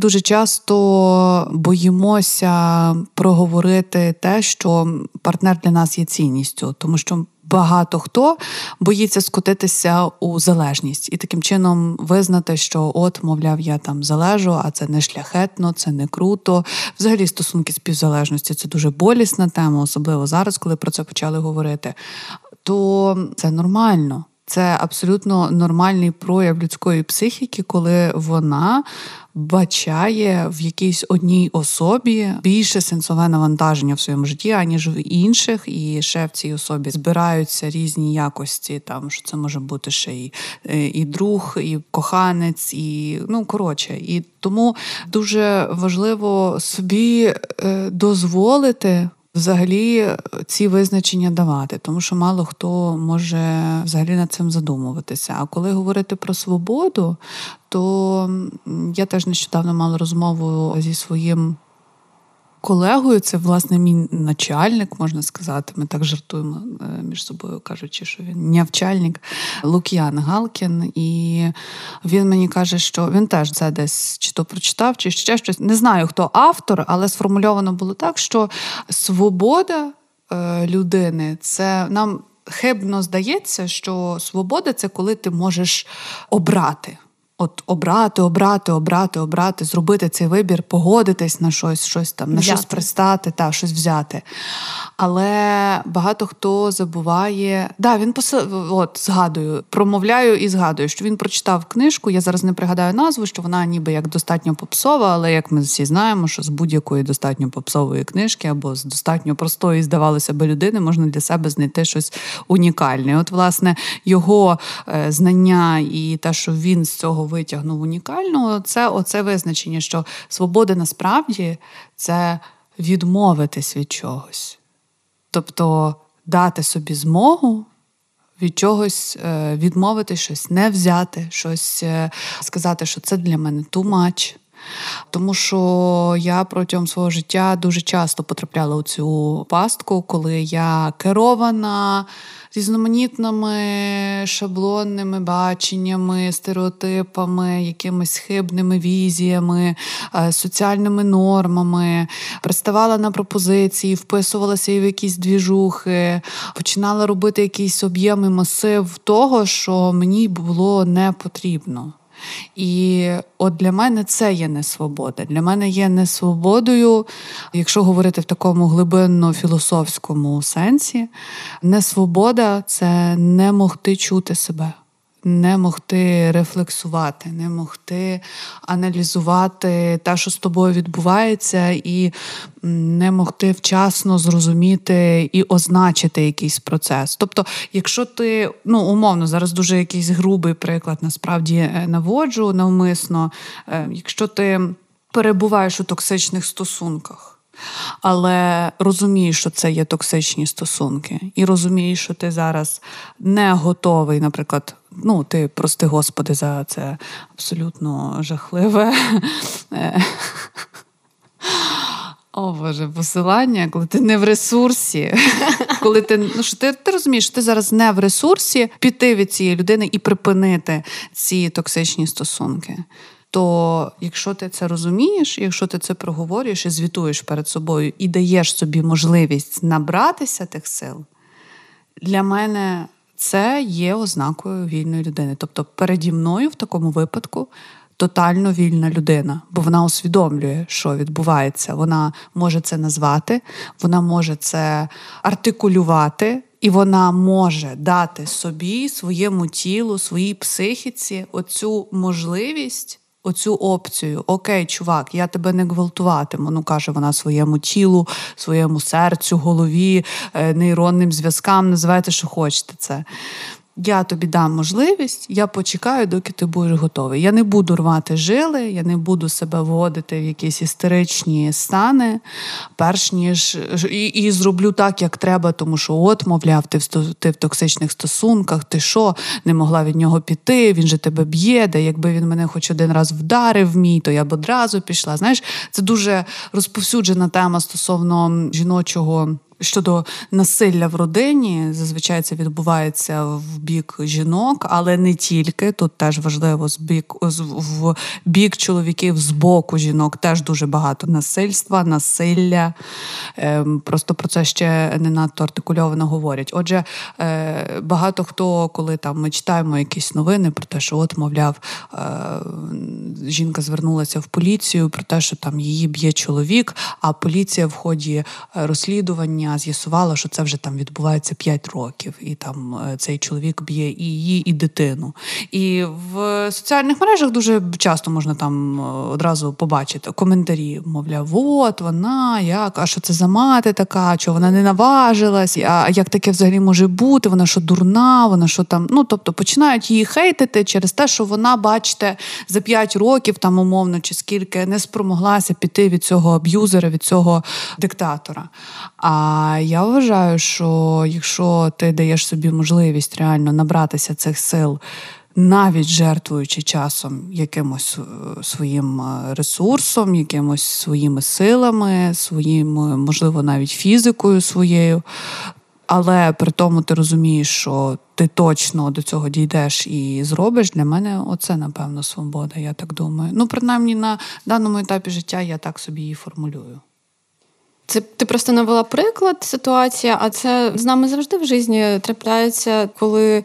Дуже часто боїмося проговорити те, що партнер для нас є цінністю, тому що. Багато хто боїться скотитися у залежність і таким чином визнати, що от, мовляв, я там залежу, а це не шляхетно, це не круто. Взагалі, стосунки співзалежності це дуже болісна тема, особливо зараз, коли про це почали говорити. То це нормально. Це абсолютно нормальний прояв людської психіки, коли вона бачає в якійсь одній особі більше сенсове навантаження в своєму житті, аніж в інших, і ще в цій особі збираються різні якості. Там що це може бути ще і, е, і друг, і коханець, і ну коротше, і тому дуже важливо собі е, дозволити. Взагалі ці визначення давати, тому що мало хто може взагалі над цим задумуватися. А коли говорити про свободу, то я теж нещодавно мала розмову зі своїм колегою. Це, власне, мій начальник, можна сказати. Ми так жартуємо е, між собою, кажучи, що він нявчальник Лук'ян Галкін. І він мені каже, що він теж це десь чи то прочитав, чи ще щось. Не знаю, хто автор, але сформульовано було так, що свобода е, людини це нам. Хибно здається, що свобода це коли ти можеш обрати. От обрати, обрати, обрати, обрати, зробити цей вибір, погодитись на щось, щось там, на взяти. щось пристати, та щось взяти. Але багато хто забуває. Да, він посил... от згадую, промовляю і згадую, що він прочитав книжку. Я зараз не пригадаю назву, що вона ніби як достатньо попсова, але як ми всі знаємо, що з будь-якої достатньо попсової книжки або з достатньо простої, здавалося би, людини можна для себе знайти щось унікальне. От, власне, його е, знання і те, що він з цього витягнув унікальну, це оце визначення, що свобода насправді це відмовитись від чогось. Тобто дати собі змогу від чогось е, відмовити щось, не взяти, щось е, сказати, що це для мене too much. Тому що я протягом свого життя дуже часто потрапляла у цю пастку, коли я керована різноманітними шаблонними баченнями, стереотипами, якимись хибними візіями, е, соціальними нормами, приставала на пропозиції, вписувалася і в якісь двіжухи, починала робити якийсь об'єм і масив того, що мені було не потрібно. І от для мене це є не свобода. Для мене є не свободою, якщо говорити в такому глибинно філософському сенсі, не свобода це не могти чути себе не могти рефлексувати, не могти аналізувати те, що з тобою відбувається, і не могти вчасно зрозуміти і означити якийсь процес. Тобто, якщо ти ну умовно зараз дуже якийсь грубий приклад насправді е, наводжу навмисно, е, якщо ти перебуваєш у токсичних стосунках. Але розумієш, що це є токсичні стосунки, і розумієш, що ти зараз не готовий, наприклад, ну, ти прости Господи, за це абсолютно жахливе. О Боже, посилання, коли ти не в ресурсі, коли ти ну що ти, ти розумієш, що ти зараз не в ресурсі піти від цієї людини і припинити ці токсичні стосунки. То якщо ти це розумієш, якщо ти це проговорюєш і звітуєш перед собою і даєш собі можливість набратися тих сил, для мене це є ознакою вільної людини. Тобто переді мною в такому випадку тотально вільна людина, бо вона усвідомлює, що відбувається. Вона може це назвати, вона може це артикулювати. І вона може дати собі, своєму тілу, своїй психіці оцю можливість оцю опцію: Окей, чувак, я тебе не гвалтуватиму. Ну каже вона своєму тілу, своєму серцю, голові, е, нейронним зв'язкам. Називайте, що хочете це я тобі дам можливість, я почекаю, доки ти будеш готовий. Я не буду рвати жили, я не буду себе вводити в якісь істеричні стани, перш ніж і і зроблю так, як треба, тому що, от, мовляв, ти в ти в токсичних стосунках, ти що, не могла від нього піти, він же тебе б'є, де якби він мене хоч один раз вдарив мій, то я б одразу пішла. Знаєш, це дуже розповсюджена тема стосовно жіночого щодо насилля в родині, зазвичай це відбувається в бік жінок, але не тільки. Тут теж важливо з бік в бік чоловіків з боку жінок теж дуже багато насильства, насилля. Ем, просто про це ще не надто артикульовано говорять. Отже, е, багато хто, коли там ми читаємо якісь новини про те, що от, мовляв, е, жінка звернулася в поліцію про те, що там її б'є чоловік, а поліція в ході розслідування з'ясувала, що це вже там відбувається 5 років, і там е, цей чоловік б'є і її, і дитину. І в соціальних мережах дуже часто можна там е, одразу побачити коментарі, мовляв, от вона, як, а що це за мати така, що вона не наважилась, а як таке взагалі може бути? Вона що дурна, вона що там. Ну тобто починають її хейтити через те, що вона, бачите, за 5 років там умовно чи скільки не спромоглася піти від цього аб'юзера, від цього диктатора. А я вважаю, що якщо ти даєш собі можливість реально набратися цих сил, навіть жертвуючи часом якимось е, своїм е, ресурсом, якимось своїми силами, своїм, можливо, навіть фізикою своєю. Але при тому ти розумієш, що ти точно до цього дійдеш і зробиш. Для мене оце, напевно, свобода, я так думаю. Ну, принаймні, на даному етапі життя я так собі її формулюю. Це ти просто навела приклад ситуація, а це з нами завжди в житті трапляється, коли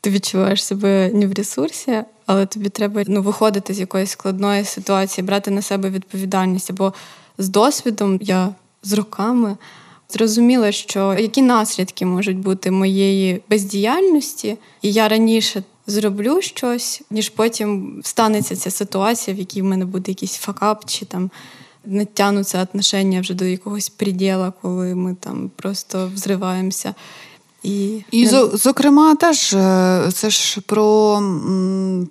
ти відчуваєш себе не в ресурсі, але тобі треба ну, виходити з якоїсь складної ситуації, брати на себе відповідальність. Бо з досвідом я з роками зрозуміла, що які наслідки можуть бути моєї бездіяльності, і я раніше. Зроблю щось, ніж потім станеться ця ситуація, в якій в мене буде якийсь факап, чи там натягнуться отношення вже до якогось приділа, коли ми там просто взриваємося. І, і зокрема, теж е, це ж про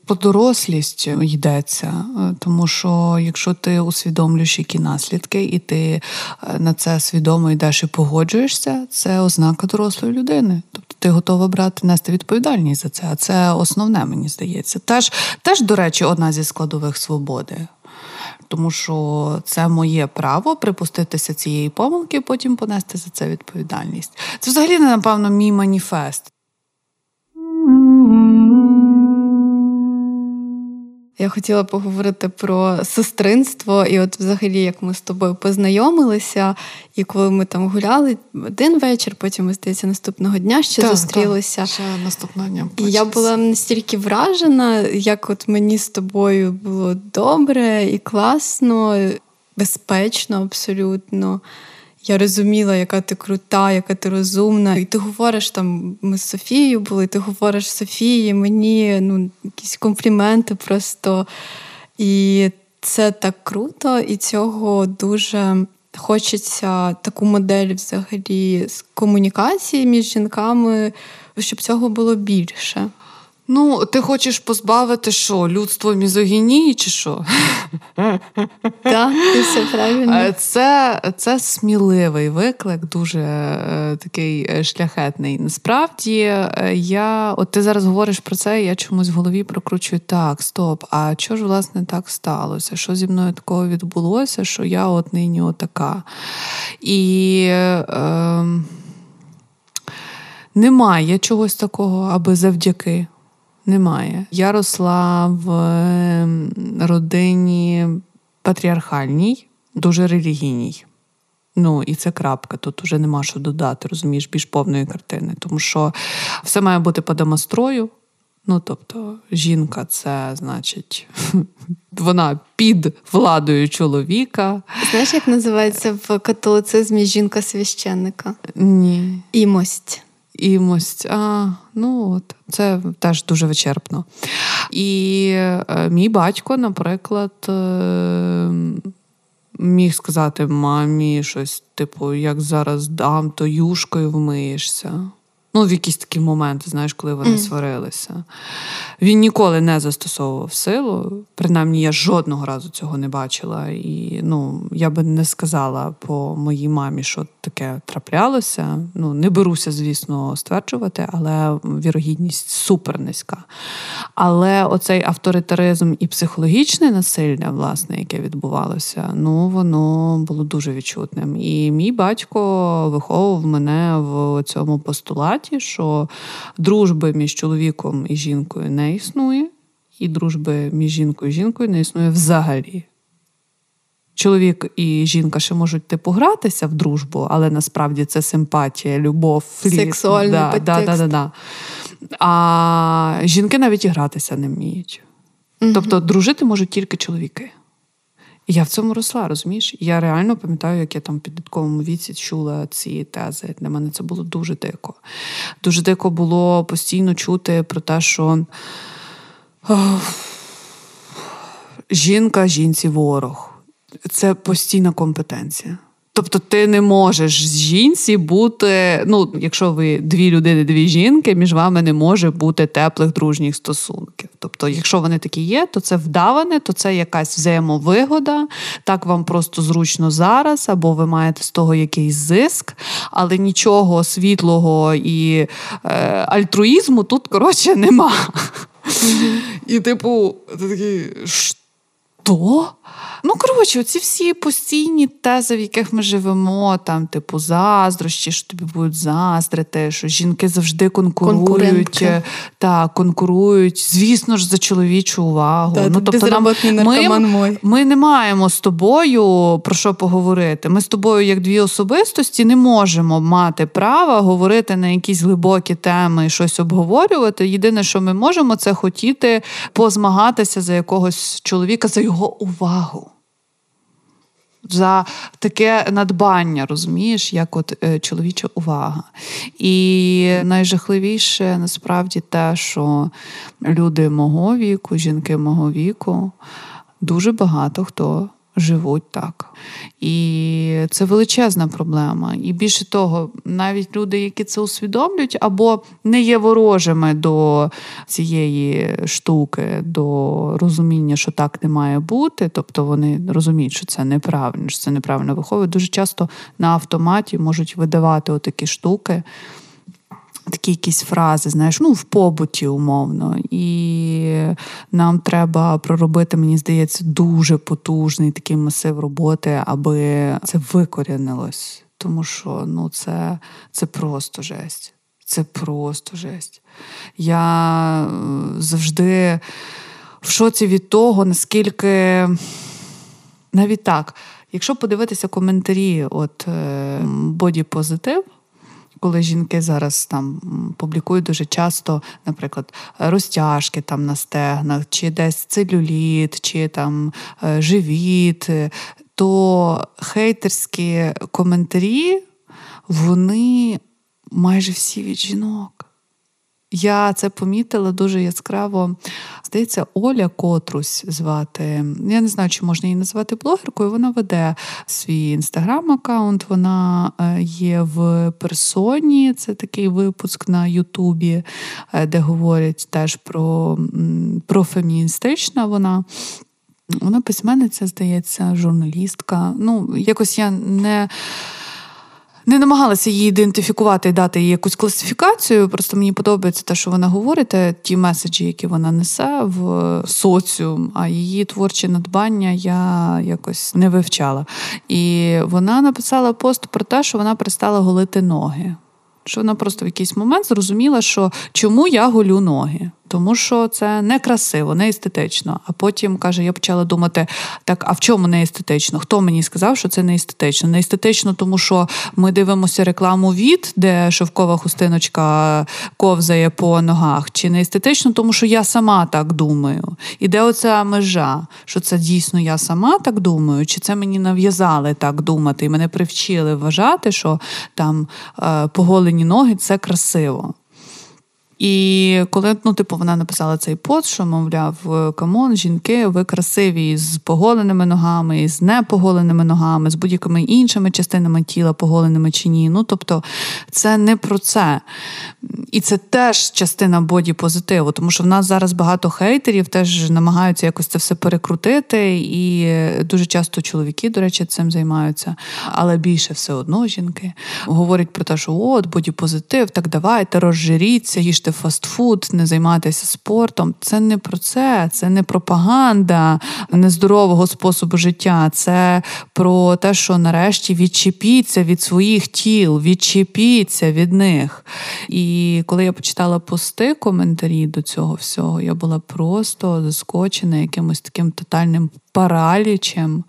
подорослість йдеться. Е, тому що якщо ти усвідомлюєш які наслідки, і ти е, на це свідомо йдеш і погоджуєшся, це ознака дорослої людини. Тобто ти готова брати нести відповідальність за це. А це основне, мені здається. Теж, теж, до речі, одна зі складових свободи тому що це моє право припуститися цієї помилки, потім понести за це відповідальність. Це взагалі, напевно, мій маніфест. Я хотіла поговорити про сестринство, і от взагалі, як ми з тобою познайомилися, і коли ми там гуляли один вечір, потім здається, наступного дня ще так, зустрілися. Так, ще наступного дня. І я була настільки вражена, як от мені з тобою було добре і класно, безпечно, абсолютно я розуміла, яка ти крута, яка ти розумна. І ти говориш там, ми з Софією були, ти говориш Софії, мені ну, якісь компліменти просто. І це так круто, і цього дуже хочеться таку модель взагалі з комунікації між жінками, щоб цього було більше. Ну, ти хочеш позбавити що? Людство мізогінії чи що? Так, ти все правильно. Е, це це сміливий виклик, дуже е, такий е, шляхетний. Насправді, е, я, от ти зараз говориш про це, я чомусь в голові прокручую так, стоп, а що ж, власне, так сталося? Що зі мною такого відбулося, що я от нині отака? І. Е, немає чогось такого, аби завдяки немає. Я росла в ем, родині патріархальній, дуже релігійній. Ну, і це крапка. Тут вже нема що додати, розумієш, більш повної картини. Тому що все має бути по демонстрою. Ну, тобто, жінка це значить, вона під владою чоловіка. Знаєш, як називається в католицизмі жінка священника? Ні. Імость імость. А, ну от, Це теж дуже вичерпно. І е, мій батько, наприклад, е, міг сказати мамі щось, типу, як зараз дам, то юшкою вмиєшся. Ну, в якісь такі моменти, знаєш, коли вони mm. сварилися. Він ніколи не застосовував силу. Принаймні, я жодного разу цього не бачила. І ну, я би не сказала по моїй мамі, що таке траплялося. Ну, не беруся, звісно, стверджувати, але вірогідність супер низька. Але оцей авторитаризм і психологічне насилля, власне, яке відбувалося, ну воно було дуже відчутним. І мій батько виховував мене в цьому постулаті, що дружби між чоловіком і жінкою не існує, і дружби між жінкою і жінкою не існує взагалі. Чоловік і жінка ще можуть типу гратися в дружбу, але насправді це симпатія, любов, фліт. Сексуальний да, да, да, да, да. А жінки навіть і гратися не вміють. Тобто дружити можуть тільки чоловіки. Я в цьому росла, розумієш? Я реально пам'ятаю, як я там в підлітковому віці чула ці тези. Для мене це було дуже дико. Дуже дико було постійно чути про те, що жінка жінці ворог. Це постійна компетенція. Тобто ти не можеш з жінці бути. Ну, якщо ви дві людини, дві жінки, між вами не може бути теплих дружніх стосунків. Тобто, якщо вони такі є, то це вдаване, то це якась взаємовигода. Так вам просто зручно зараз, або ви маєте з того якийсь зиск, але нічого світлого і е, альтруїзму тут коротше нема. І, типу, ти такий що? Ну, коротше, оці всі постійні тези, в яких ми живемо, там, типу, заздрощі, що тобі будуть заздрити, що жінки завжди конкурують, та, конкурують, звісно ж, за чоловічу увагу. Та, ну, тобто, нам, ми, ми не маємо з тобою про що поговорити. Ми з тобою, як дві особистості, не можемо мати права говорити на якісь глибокі теми і щось обговорювати. Єдине, що ми можемо, це хотіти позмагатися за якогось чоловіка, за його увагу за таке надбання, розумієш, як от е, чоловіча увага. І найжахливіше насправді те, що люди мого віку, жінки мого віку, дуже багато хто живуть так. І це величезна проблема. І більше того, навіть люди, які це усвідомлюють, або не є ворожими до цієї штуки, до розуміння, що так не має бути, тобто вони розуміють, що це неправильно, що це неправильно виховують, дуже часто на автоматі можуть видавати отакі штуки такі якісь фрази, знаєш, ну в побуті умовно. І нам треба проробити, мені здається, дуже потужний такий масив роботи, аби це викорінилось. Тому що ну, це, це просто жесть. Це просто жесть. Я е, завжди в шоці від того, наскільки навіть так, якщо подивитися коментарі, от боді-позитив, коли жінки зараз там публікують дуже часто, наприклад, розтяжки там на стегнах, чи десь целюліт, чи там е, живіт, то хейтерські коментарі, вони майже всі від жінок. Я це помітила дуже яскраво. Здається, Оля Котрусь звати. Я не знаю, чи можна її назвати блогеркою. Вона веде свій інстаграм-аккаунт. Вона е, є в персоні. Це такий випуск на Ютубі, е, де говорять теж про, про феміністична вона. Вона письменниця, здається, журналістка. Ну, якось я не не намагалася її ідентифікувати і дати їй якусь класифікацію. Просто мені подобається те, що вона говорить, ті меседжі, які вона несе в соціум, а її творчі надбання я якось не вивчала. І вона написала пост про те, що вона перестала голити ноги. Що вона просто в якийсь момент зрозуміла, що чому я голю ноги тому що це не красиво, не естетично. А потім каже: я почала думати: так, а в чому не естетично? Хто мені сказав, що це не естетично? Не естетично, тому що ми дивимося рекламу від, де шовкова хустиночка ковзає по ногах, чи не естетично, тому що я сама так думаю. І де оця межа? Що це дійсно я сама так думаю, чи це мені нав'язали так думати, і мене привчили вважати, що там е, поголені ноги це красиво. І коли ну, типу, вона написала цей пост, що, мовляв, come on, жінки, ви красиві з поголеними ногами, з непоголеними ногами, з будь-якими іншими частинами тіла, поголеними чи ні. Ну, тобто, це не про це. І це теж частина боді позитиву, тому що в нас зараз багато хейтерів теж намагаються якось це все перекрутити. І дуже часто чоловіки, до речі, цим займаються, але більше все одно жінки говорять про те, що от боді позитив, так давайте розжиріться, їсти фастфуд, не займатися спортом. Це не про це, це не пропаганда нездорового способу життя. Це про те, що нарешті відчепіться від своїх тіл, відчепіться від них. І коли я почитала пости, коментарі до цього всього, я була просто заскочена якимось таким тотальним паралічем,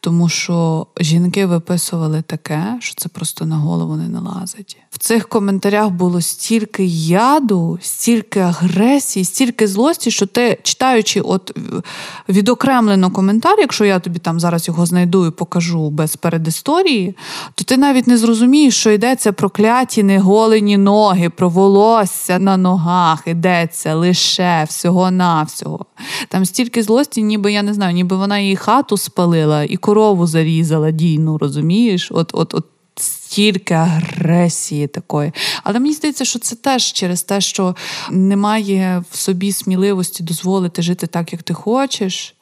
тому що жінки виписували таке, що це просто на голову не налазить. В цих коментарях було стільки яду, стільки агресії, стільки злості, що ти, читаючи от відокремлено коментар, якщо я тобі там зараз його знайду і покажу без передісторії, то ти навіть не зрозумієш, що йдеться про кляті неголені ноги, про волосся на ногах, йдеться лише всього-навсього. Там стільки злості, ніби я не знаю, ніби вона її хату спалила і корову зарізала дійну, розумієш? От, от, от. Стільки агресії такої. Але мені здається, що це теж через те, що немає в собі сміливості дозволити жити так, як ти хочеш.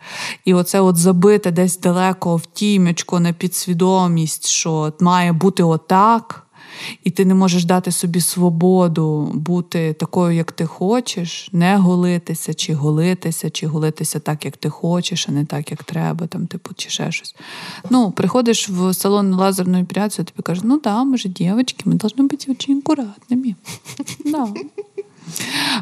І оце от забите десь далеко в тімечко на підсвідомість, що має бути отак і ти не можеш дати собі свободу бути такою, як ти хочеш, не голитися, чи голитися, чи голитися так, як ти хочеш, а не так, як треба, там, типу, чи ще щось. Ну, приходиш в салон лазерної операції, тобі кажуть, ну да, ми же дівчатки, ми повинні бути дуже акуратними.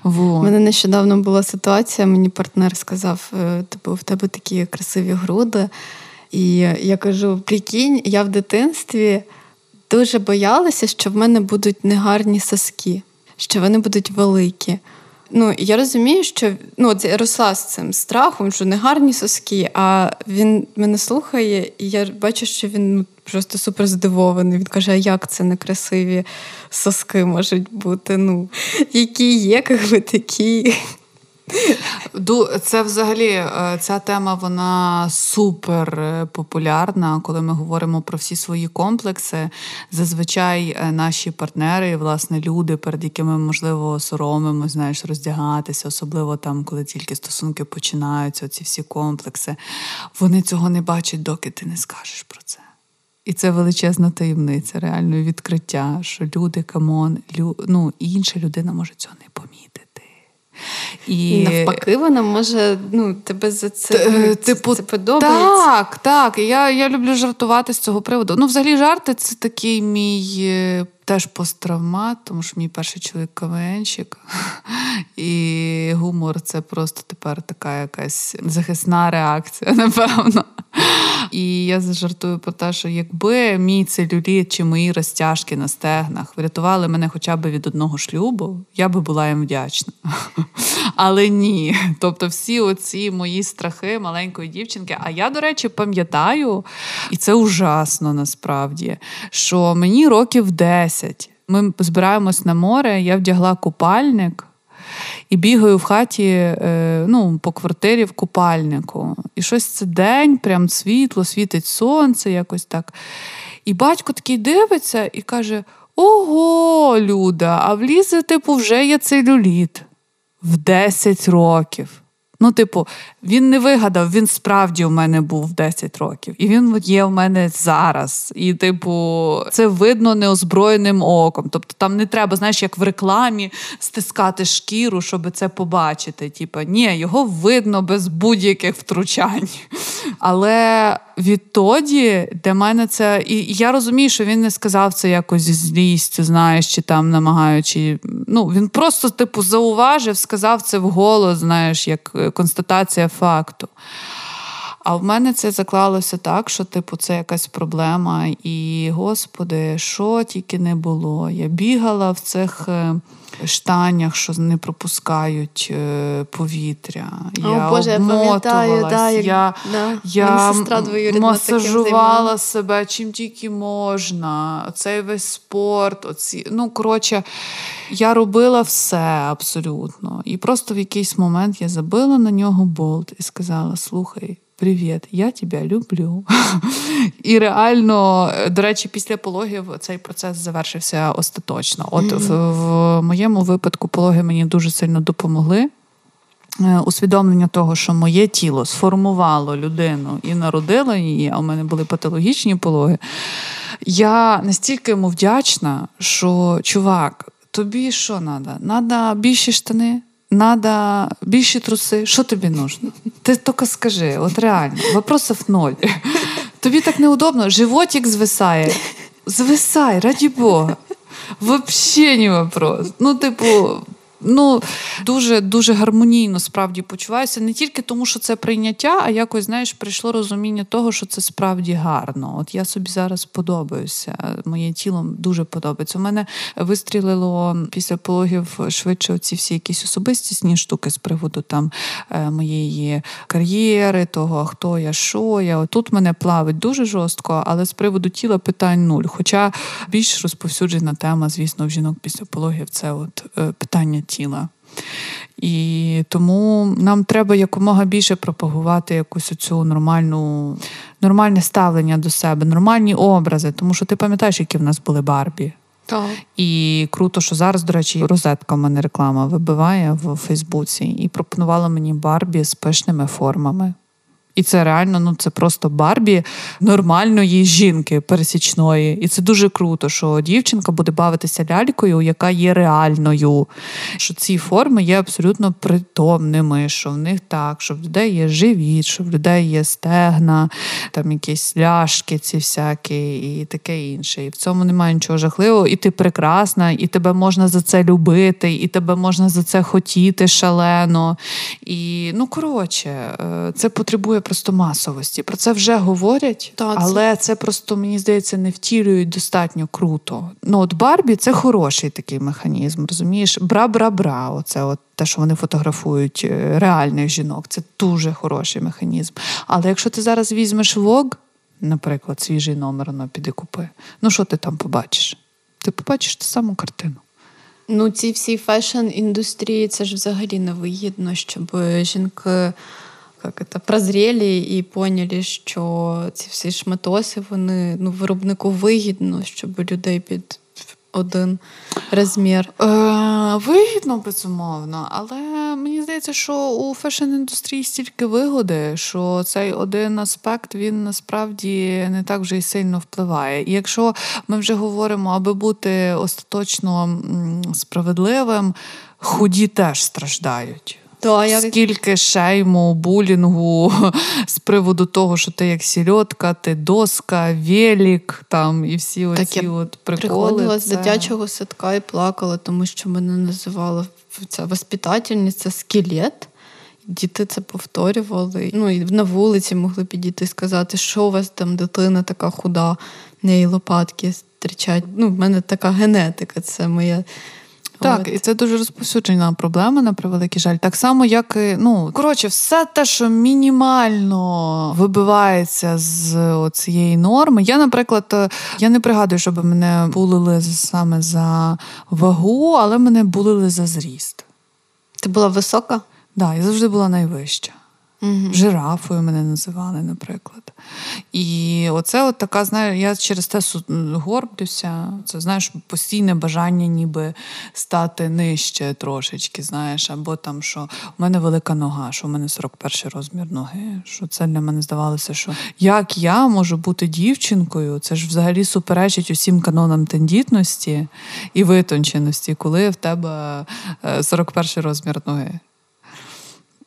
Вот. У мене нещодавно була ситуація, мені партнер сказав: «Е, типу, в тебе такі красиві груди. І я кажу: прикинь, я в дитинстві дуже боялася, що в мене будуть негарні соски, що вони будуть великі. Ну, я розумію, що ну, я росла з цим страхом, що негарні соски, а він мене слухає, і я бачу, що він ну, просто супер здивований. Він каже, а як це некрасиві соски можуть бути? Ну, які є, як ви такі. Це взагалі е, ця тема вона супер е, популярна, коли ми говоримо про всі свої комплекси. Зазвичай е, наші партнери, власне, люди, перед якими можливо соромимо, знаєш, роздягатися, особливо там, коли тільки стосунки починаються, ці всі комплекси. Вони цього не бачать, доки ти не скажеш про це. І це величезна таємниця, реально відкриття, що люди, come on, лю... ну, інша людина може цього не помітити. І навпаки, вона може ну, тебе за це ну, типу, це подобається. Так, так. Я я люблю жартувати з цього приводу. Ну, взагалі, жарти це такий мій е, теж посттравмат, тому що мій перший чоловік КВНщик. І гумор це просто тепер така якась захисна реакція, напевно. І я зажартую про те, що якби мій целюліт чи мої розтяжки на стегнах врятували мене хоча б від одного шлюбу, я би була їм вдячна. Але ні. Тобто, всі оці мої страхи маленької дівчинки. А я, до речі, пам'ятаю, і це ужасно насправді, що мені років 10. Ми збираємось на море, я вдягла купальник і бігаю в хаті е, ну, по квартирі в купальнику. І щось це день, прям світло, світить сонце, якось так. І батько такий дивиться і каже: Ого, Люда, а влізе, типу, вже є целюліт в 10 років. Ну, типу, він не вигадав, він справді у мене був 10 років, і він є в мене зараз. І, типу, це видно неозброєним оком. Тобто там не треба, знаєш, як в рекламі стискати шкіру, щоб це побачити. Типу, ні, його видно без будь-яких втручань. Але відтоді для мене це. І я розумію, що він не сказав це якось зі злістю, знаєш, чи там намагаючи. Ну, він просто, типу, зауважив, сказав це вголос, знаєш, як констатація факту. А в мене це заклалося так, що, типу, це якась проблема, і, господи, що тільки не було. Я бігала в цих е, штанях, що не пропускають е, повітря. О, я Боже, я да, як, я, да, я масажувала себе чим тільки можна. Цей весь спорт, оці, ну, коротше, я робила все абсолютно. І просто в якийсь момент я забила на нього болт і сказала: слухай. Привіт, я тебе люблю. І реально, до речі, після пологів цей процес завершився остаточно. От в, в моєму випадку пологи мені дуже сильно допомогли. Е, усвідомлення того, що моє тіло сформувало людину і народило її, а у мене були патологічні пологи. Я настільки йому вдячна, що чувак, тобі що треба? Треба більші штани, Надо більші труси. Що тобі нужно? Ти тільки скажи, от реально, вопросов ноль. Тобі так неудобно, животик звисає. Звисай, раді Бога. Взагалі не вопрос. Ну, типу, ну дуже дуже гармонійно справді почуваюся. Не тільки тому, що це прийняття, а якось знаєш, прийшло розуміння того, що це справді гарно. От я собі зараз подобаюся. Моє тіло дуже подобається. У мене вистрілило після пологів швидше ці всі якісь особистісні штуки з приводу там е, моєї кар'єри, того хто я, що я. Тут мене плавить дуже жорстко, але з приводу тіла питань нуль. Хоча більш розповсюджена тема, звісно, в жінок після пологів це от е, питання тіла. І тому нам треба якомога більше пропагувати якусь цю нормальну, нормальне ставлення до себе, нормальні образи. Тому що ти пам'ятаєш, які в нас були Барбі. Так. І круто, що зараз, до речі, розетка в мене реклама вибиває в Фейсбуці і пропонувала мені Барбі з пишними формами. І це реально, ну це просто Барбі нормальної жінки пересічної. І це дуже круто, що дівчинка буде бавитися лялькою, яка є реальною. Що ці форми є абсолютно притомними, що в них так, що в людей є живіт, що в людей є стегна, там якісь ляшки, ці всякі, і таке інше. І в цьому немає нічого жахливого. І ти прекрасна, і тебе можна за це любити, і тебе можна за це хотіти шалено. І ну коротше, е, це потребує просто масовості. Про це вже говорять, так, але це просто, мені здається, не втілюють достатньо круто. Ну, от Барбі це хороший такий механізм, розумієш? Бра-бра-бра. Оце от те, що вони фотографують е, реальних жінок. Це дуже хороший механізм. Але якщо ти зараз візьмеш Вог, наприклад, свіжий номер, ну, піди купи. Ну, що ти там побачиш? Ти побачиш ту саму картину. Ну, ці всі фешн-індустрії, це ж взагалі невигідно, щоб жінки як це, прозріли і поняли, що ці всі шматоси, вони ну, виробнику вигідно, щоб людей під один розмір. Е, Вигідно, безумовно, але мені здається, що у фешн-індустрії стільки вигоди, що цей один аспект він насправді не так вже й сильно впливає. І якщо ми вже говоримо, аби бути остаточно справедливим, худі теж страждають. То, як... Скільки шейму, булінгу з приводу того, що ти як сільотка, ти доска, велік там і всі оці от приколи. приходила це... з дитячого садка і плакала, тому що мене називали ця воспитательниця скелет. Діти це повторювали. Ну і на вулиці могли підійти і сказати, що у вас там дитина така худа, в неї лопатки стрічать. Ну, в мене така генетика, це моя. Так, От. і це дуже розповсюджена проблема, на превеликий жаль. Так само, як і ну коротше, все те, що мінімально вибивається з цієї норми. Я, наприклад, е, я не пригадую, щоб мене булили саме за вагу, але мене булили за зріст. Ти була висока? Так, да, я завжди була найвища. Угу. Жирафою мене називали, наприклад. І оце от така, знаю, я через те горблюся. Це знаєш, постійне бажання ніби стати нижче трошечки, знаєш, або там, що у мене велика нога, що у мене 41 розмір ноги. Що це для мене здавалося, що як я можу бути дівчинкою, це ж взагалі суперечить усім канонам тендітності і витонченості, коли в тебе 41 е, розмір ноги.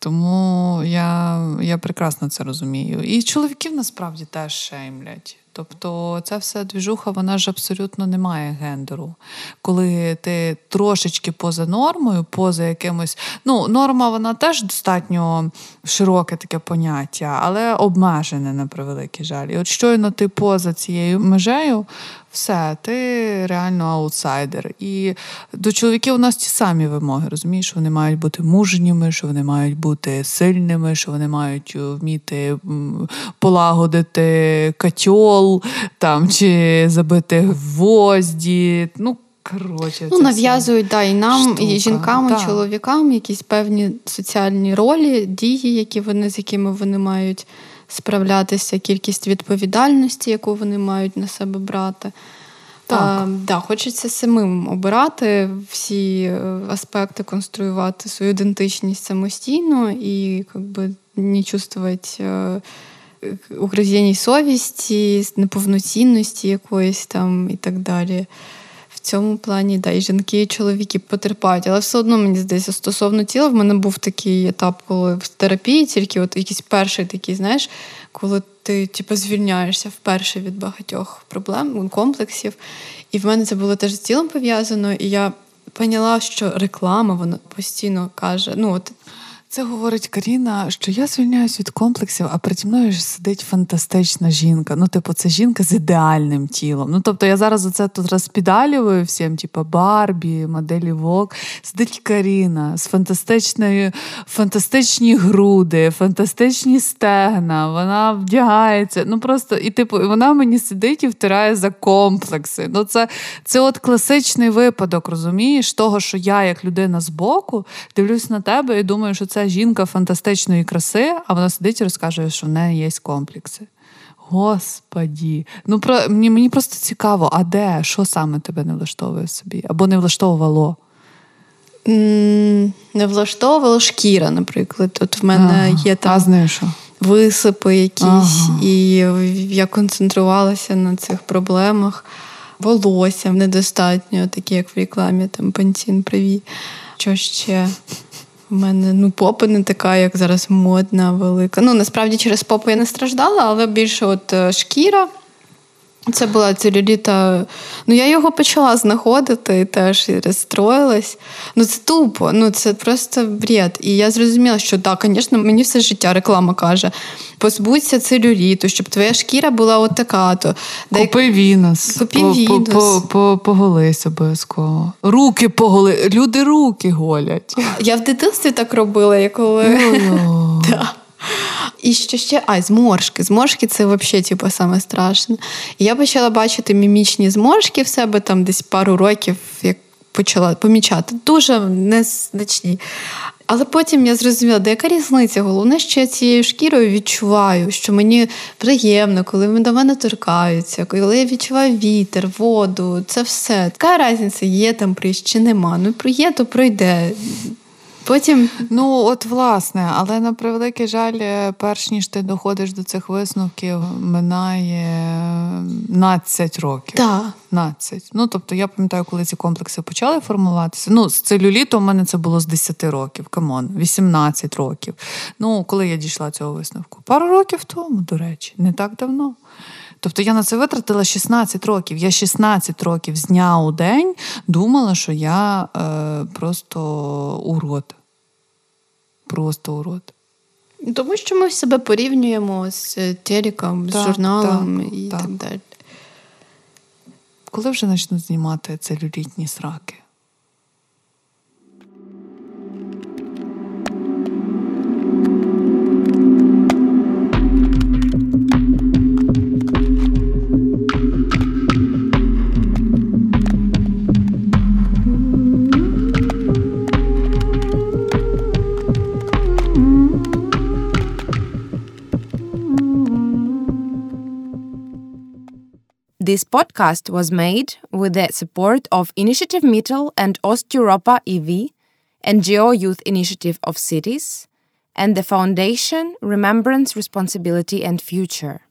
Тому я я прекрасно це розумію. І чоловіків насправді теж шеймлять. Тобто ця вся двіжуха, вона ж абсолютно не має гендеру. Коли ти трошечки поза нормою, поза якимось. Ну, норма, вона теж достатньо широке таке поняття, але обмежене на превеликий жаль. І от щойно ти поза цією межею, все, ти реально аутсайдер. І до чоловіків у нас ті самі вимоги, розумієш, що вони мають бути мужніми, що вони мають бути сильними, що вони мають вміти полагодити катьол там, чи забити гвозді. Ну, Коротше, ну, нав'язують да, і нам, штука. і жінкам, і чоловікам якісь певні соціальні ролі, дії, які вони, з якими вони мають справлятися, кількість відповідальності, яку вони мають на себе брати. Так. А, да, Хочеться самим обирати всі е, аспекти, конструювати свою ідентичність самостійно і якби, не чувствувати е, угризіння совісті, неповноцінності якоїсь там і так далі цьому плані да, і жінки, і чоловіки потерпають. Але все одно мені здається, стосовно тіла, в мене був такий етап, коли в терапії, тільки от якийсь перший такий, знаєш, коли ти типу, звільняєшся вперше від багатьох проблем, комплексів. І в мене це було теж з тілом пов'язано, і я поняла, що реклама вона постійно каже: ну от це говорить Каріна, що я звільняюсь від комплексів, а переді мною сидить фантастична жінка. Ну, типу, це жінка з ідеальним тілом. Ну, тобто, я зараз оце тут розпідалюю всім, типу, Барбі, моделі Вок. Сидить Каріна з фантастичною, фантастичні груди, фантастичні стегна. Вона вдягається. Ну просто і типу, вона мені сидить і втирає за комплекси. Ну, це, це от класичний випадок, розумієш, того, що я, як людина збоку, дивлюсь на тебе і думаю, що це жінка фантастичної краси, а вона сидить і розкаже, що в неї є комплекси. Господі, ну про мені мені просто цікаво, а де, що саме тебе не влаштовує собі? Або не влаштовувало? Не влаштовувала шкіра, наприклад. От в мене ага. є там а, що? висипи якісь, ага. і я концентрувалася на цих проблемах. Волосся недостатньо, такі як в рекламі, там пантін приві. Що ще? У мене ну попа не така, як зараз модна, велика. Ну насправді через попу я не страждала, але більше от е, шкіра. Це була целюліта. Ну, я його почала знаходити і теж розстроїлась. Ну, це тупо, ну це просто бред. І я зрозуміла, що так, звісно, мені все життя реклама каже: позбудься целюліту, щоб твоя шкіра була от така. то. Купи вінус. Купи вінус. Поголись обов'язково. Руки поголи. Люди руки голять. Я в дитинстві так робила, я коли. І що ще а, зморшки. Зморшки це взагалі типу, саме страшне. І я почала бачити мімічні зморшки в себе там десь пару років, як почала помічати. Дуже незначні. Але потім я зрозуміла, де яка різниця? Головне, що я цією шкірою відчуваю, що мені приємно, коли до мене торкаються, коли я відчуваю вітер, воду, це все. Така різниця, є там прищ чи нема. Ну, є, то пройде. Потім, ну от власне, але на превеликий жаль, е, перш ніж ти доходиш до цих висновків, минає 12 років. Так. 15. Ну тобто, я пам'ятаю, коли ці комплекси почали формуватися. Ну, з целюлітом у мене це було з 10 років, come on, 18 років. Ну, коли я дійшла цього висновку? Пару років тому, до речі, не так давно. Тобто я на це витратила 16 років. Я 16 років з дня у день думала, що я е, просто урод. Просто урод. Тому що ми себе порівнюємо з телеком, з журналом так, і так. так далі. Коли вже почнуть знімати целюлітні сраки? This podcast was made with the support of Initiative Mittel and Osteuropa EV, NGO Youth Initiative of Cities, and the Foundation Remembrance, Responsibility and Future.